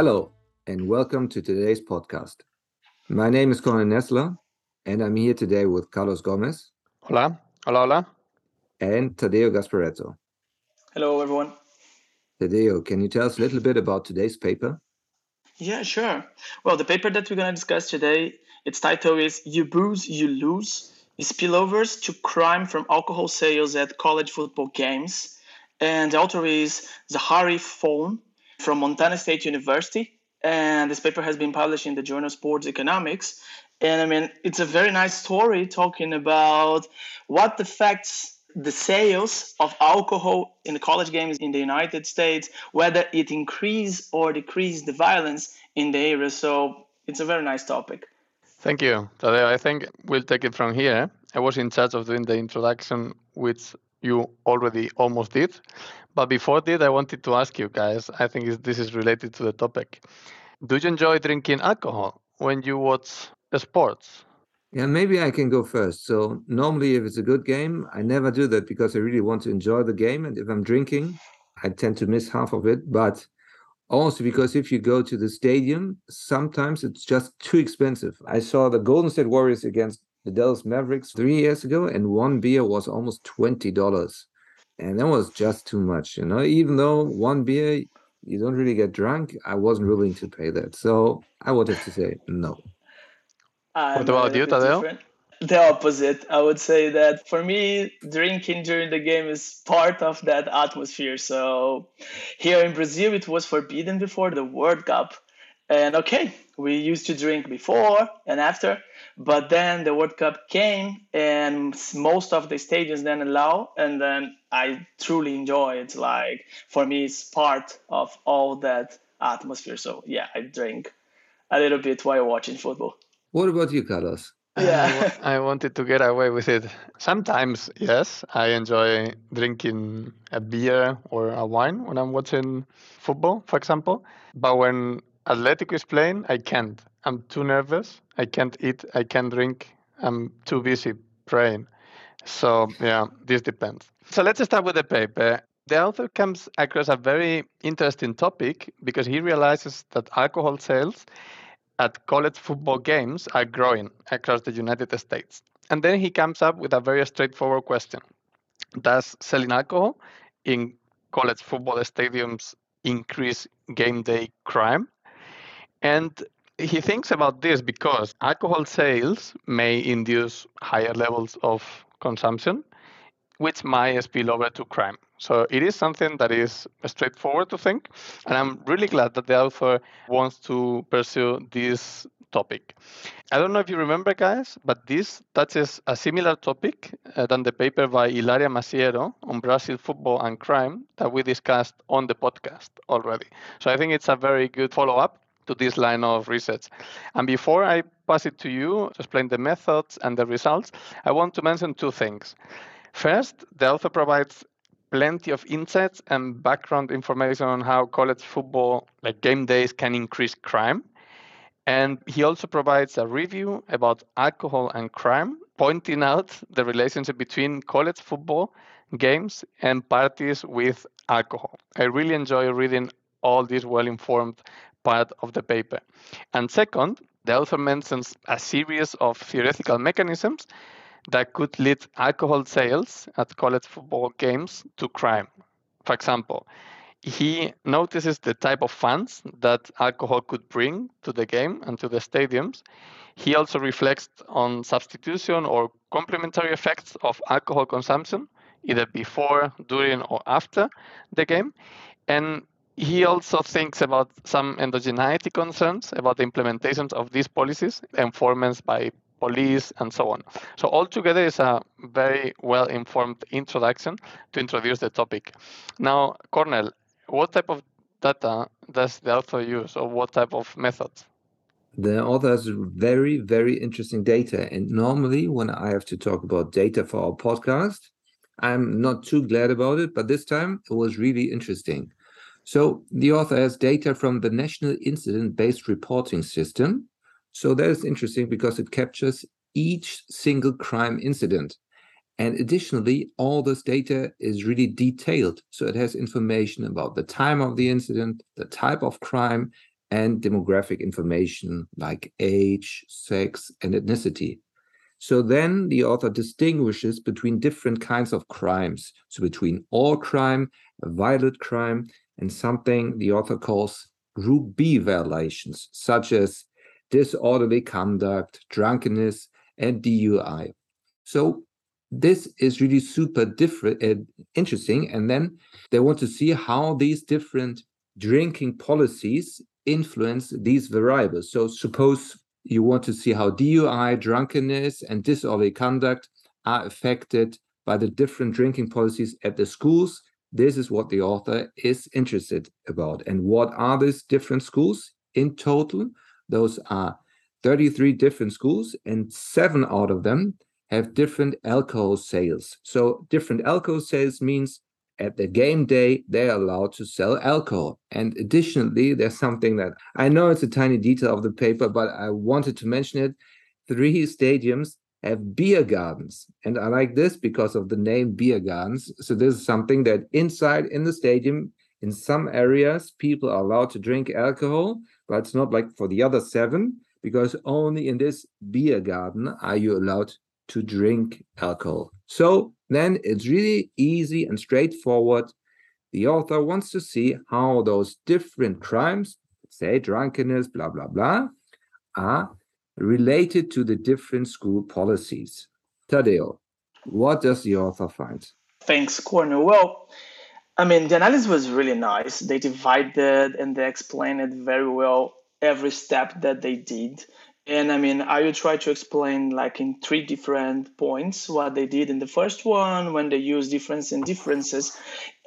Hello, and welcome to today's podcast. My name is Cornel Nesseler, and I'm here today with Carlos Gomez. Hola, hola, hola. And Tadeo Gasparetto. Hello, everyone. Tadeo, can you tell us a little bit about today's paper? Yeah, sure. Well, the paper that we're going to discuss today, its title is You Booze, You Lose Spillovers to Crime from Alcohol Sales at College Football Games. And the author is Zachary Fone from Montana State University. And this paper has been published in the journal Sports Economics. And I mean, it's a very nice story talking about what affects the sales of alcohol in the college games in the United States, whether it increase or decrease the violence in the area. So it's a very nice topic. Thank you, Tadeo. I think we'll take it from here. I was in charge of doing the introduction, which you already almost did. But before that, I wanted to ask you guys, I think this is related to the topic. Do you enjoy drinking alcohol when you watch sports? Yeah, maybe I can go first. So normally, if it's a good game, I never do that because I really want to enjoy the game. And if I'm drinking, I tend to miss half of it. But also because if you go to the stadium, sometimes it's just too expensive. I saw the Golden State Warriors against the Dallas Mavericks three years ago, and one beer was almost twenty dollars, and that was just too much. You know, even though one beer you don't really get drunk, I wasn't willing to pay that. So I would have to say no. I'm what about uh, you, Tadeo? The opposite. I would say that for me, drinking during the game is part of that atmosphere. So here in Brazil, it was forbidden before the World Cup. And okay, we used to drink before and after, but then the World Cup came and most of the stadiums then allow, and then I truly enjoy it. Like for me, it's part of all that atmosphere. So yeah, I drink a little bit while watching football. What about you, Carlos? Yeah. I, I wanted to get away with it. Sometimes, yes, I enjoy drinking a beer or a wine when I'm watching football, for example. But when Atletico is playing, I can't. I'm too nervous. I can't eat. I can't drink. I'm too busy praying. So, yeah, this depends. So, let's start with the paper. The author comes across a very interesting topic because he realizes that alcohol sales at college football games are growing across the United States. And then he comes up with a very straightforward question Does selling alcohol in college football stadiums increase game day crime? And he thinks about this because alcohol sales may induce higher levels of consumption, which might spill over to crime. So it is something that is straightforward to think, and I'm really glad that the author wants to pursue this topic. I don't know if you remember, guys, but this touches a similar topic uh, than the paper by Hilaria Maciero on Brazil football and crime that we discussed on the podcast already. So I think it's a very good follow up to this line of research. And before I pass it to you to explain the methods and the results, I want to mention two things. First, author provides plenty of insights and background information on how college football, like game days, can increase crime. And he also provides a review about alcohol and crime, pointing out the relationship between college football games and parties with alcohol. I really enjoy reading all these well informed part of the paper. And second, the author mentions a series of theoretical mechanisms that could lead alcohol sales at college football games to crime. For example, he notices the type of fans that alcohol could bring to the game and to the stadiums. He also reflects on substitution or complementary effects of alcohol consumption, either before, during, or after the game. And he also thinks about some endogeneity concerns about the implementations of these policies, enforcement by police, and so on. So altogether, it's a very well-informed introduction to introduce the topic. Now, Cornel, what type of data does the author use, or what type of methods? The author has very, very interesting data. And normally, when I have to talk about data for our podcast, I'm not too glad about it, but this time it was really interesting. So the author has data from the National Incident Based Reporting System, so that is interesting because it captures each single crime incident. And additionally, all this data is really detailed. So it has information about the time of the incident, the type of crime, and demographic information like age, sex, and ethnicity. So then the author distinguishes between different kinds of crimes. So between all crime, violent crime, and something the author calls group B violations, such as disorderly conduct, drunkenness, and DUI. So this is really super different and uh, interesting. And then they want to see how these different drinking policies influence these variables. So suppose you want to see how DUI, drunkenness, and disorderly conduct are affected by the different drinking policies at the schools. This is what the author is interested about. And what are these different schools in total? Those are 33 different schools, and seven out of them have different alcohol sales. So, different alcohol sales means at the game day, they're allowed to sell alcohol. And additionally, there's something that I know it's a tiny detail of the paper, but I wanted to mention it. Three stadiums have beer gardens. And I like this because of the name beer gardens. So, this is something that inside in the stadium, in some areas, people are allowed to drink alcohol, but it's not like for the other seven, because only in this beer garden are you allowed to drink alcohol. So, then it's really easy and straightforward. The author wants to see how those different crimes, say drunkenness, blah, blah, blah, are related to the different school policies. Tadeo, what does the author find? Thanks, Cornel. Well, I mean, the analysis was really nice. They divided and they explained it very well, every step that they did. And I mean, I will try to explain like in three different points what they did in the first one when they use difference and differences.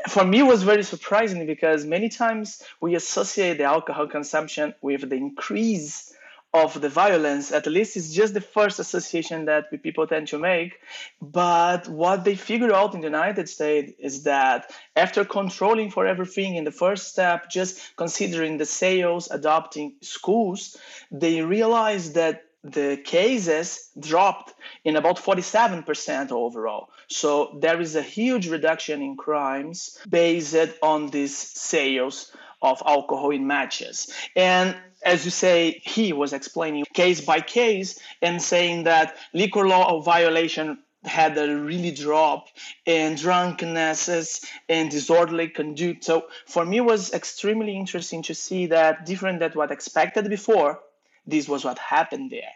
For me, was very surprising because many times we associate the alcohol consumption with the increase of the violence at least it's just the first association that people tend to make but what they figured out in the united states is that after controlling for everything in the first step just considering the sales adopting schools they realized that the cases dropped in about 47% overall. So there is a huge reduction in crimes based on these sales of alcohol in matches. And as you say, he was explaining case by case and saying that liquor law violation had a really drop in drunkenness and disorderly conduct. So for me, was extremely interesting to see that different than what expected before this was what happened there.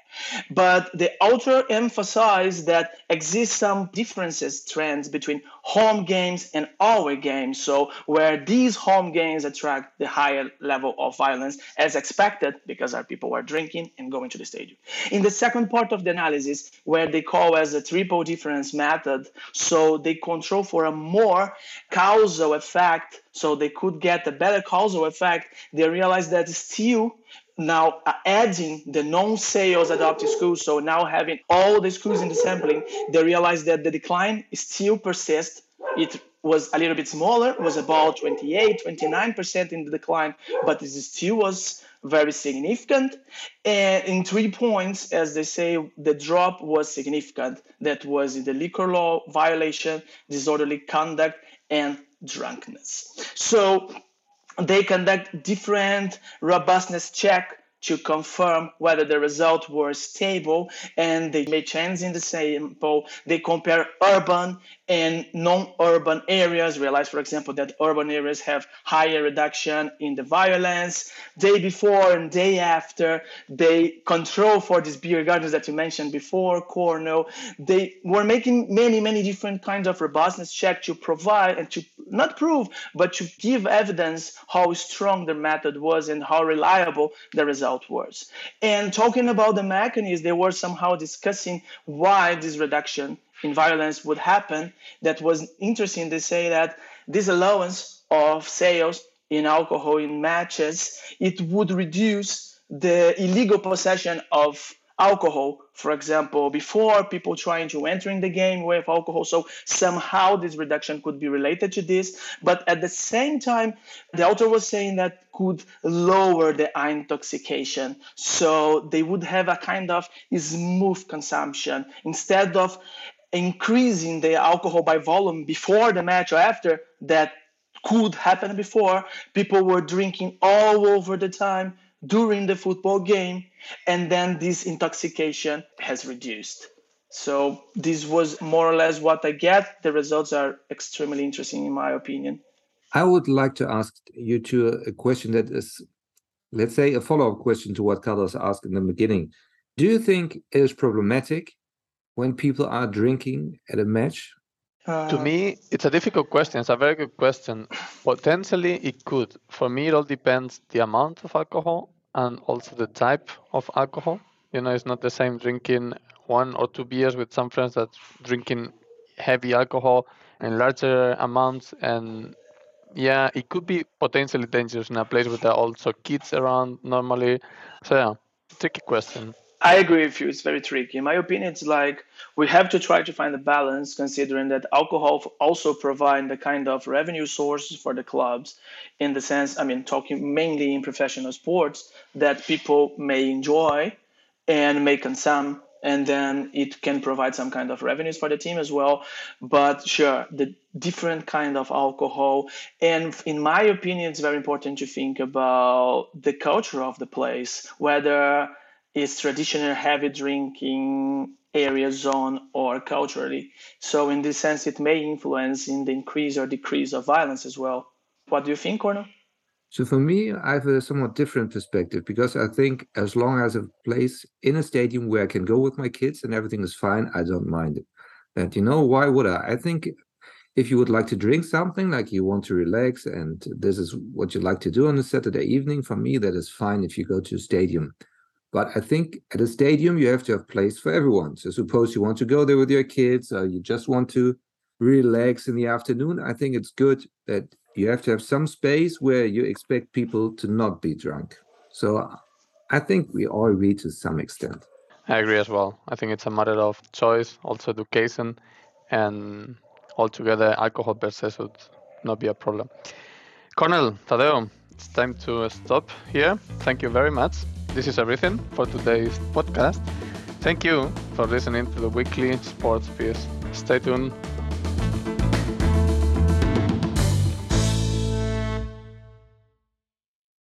But the author emphasized that exist some differences, trends between home games and away games. So where these home games attract the higher level of violence as expected because our people were drinking and going to the stadium. In the second part of the analysis, where they call as a triple difference method, so they control for a more causal effect, so they could get a better causal effect, they realize that still now uh, adding the non-sales adopted schools, so now having all the schools in the sampling, they realized that the decline still persists. It was a little bit smaller, was about 28, 29% in the decline, but it still was very significant. And in three points, as they say, the drop was significant. That was in the liquor law violation, disorderly conduct, and drunkenness. So they conduct different robustness check to confirm whether the result was stable and they made changes in the sample. They compare urban and non-urban areas. Realize, for example, that urban areas have higher reduction in the violence. Day before and day after, they control for these beer gardens that you mentioned before, Cornel. They were making many, many different kinds of robustness check to provide and to not prove, but to give evidence how strong the method was and how reliable the result was. And talking about the mechanism, they were somehow discussing why this reduction in violence would happen. That was interesting. They say that this allowance of sales in alcohol in matches it would reduce the illegal possession of alcohol, for example, before people trying to enter in the game with alcohol. So somehow this reduction could be related to this. But at the same time, the author was saying that could lower the intoxication. So they would have a kind of smooth consumption instead of increasing the alcohol by volume before the match or after that could happen before people were drinking all over the time during the football game, and then this intoxication has reduced. So this was more or less what I get. The results are extremely interesting, in my opinion. I would like to ask you two a question that is, let's say, a follow-up question to what Carlos asked in the beginning. Do you think it is problematic when people are drinking at a match? Uh, to me, it's a difficult question. It's a very good question. Potentially, it could. For me, it all depends the amount of alcohol and also the type of alcohol. You know, it's not the same drinking one or two beers with some friends that drinking heavy alcohol in larger amounts. And yeah it could be potentially dangerous in a place with also kids around normally. So yeah tricky question I agree with you. It's very tricky. In my opinion, it's like we have to try to find a balance, considering that alcohol also provide the kind of revenue sources for the clubs. In the sense, I mean, talking mainly in professional sports that people may enjoy and may consume and then it can provide some kind of revenues for the team as well but sure the different kind of alcohol and in my opinion it's very important to think about the culture of the place whether it's traditional heavy drinking area zone or culturally so in this sense it may influence in the increase or decrease of violence as well what do you think cornel so for me, I have a somewhat different perspective because I think as long as a place in a stadium where I can go with my kids and everything is fine, I don't mind it. And you know, why would I? I think if you would like to drink something, like you want to relax, and this is what you like to do on a Saturday evening, for me, that is fine if you go to a stadium. But I think at a stadium, you have to have place for everyone. So suppose you want to go there with your kids, or you just want to relax in the afternoon. I think it's good that you have to have some space where you expect people to not be drunk. So I think we all agree to some extent. I agree as well. I think it's a matter of choice, also education, and altogether alcohol per se would not be a problem. Cornel, Tadeo, it's time to stop here. Thank you very much. This is everything for today's podcast. Thank you for listening to the weekly sports piece. Stay tuned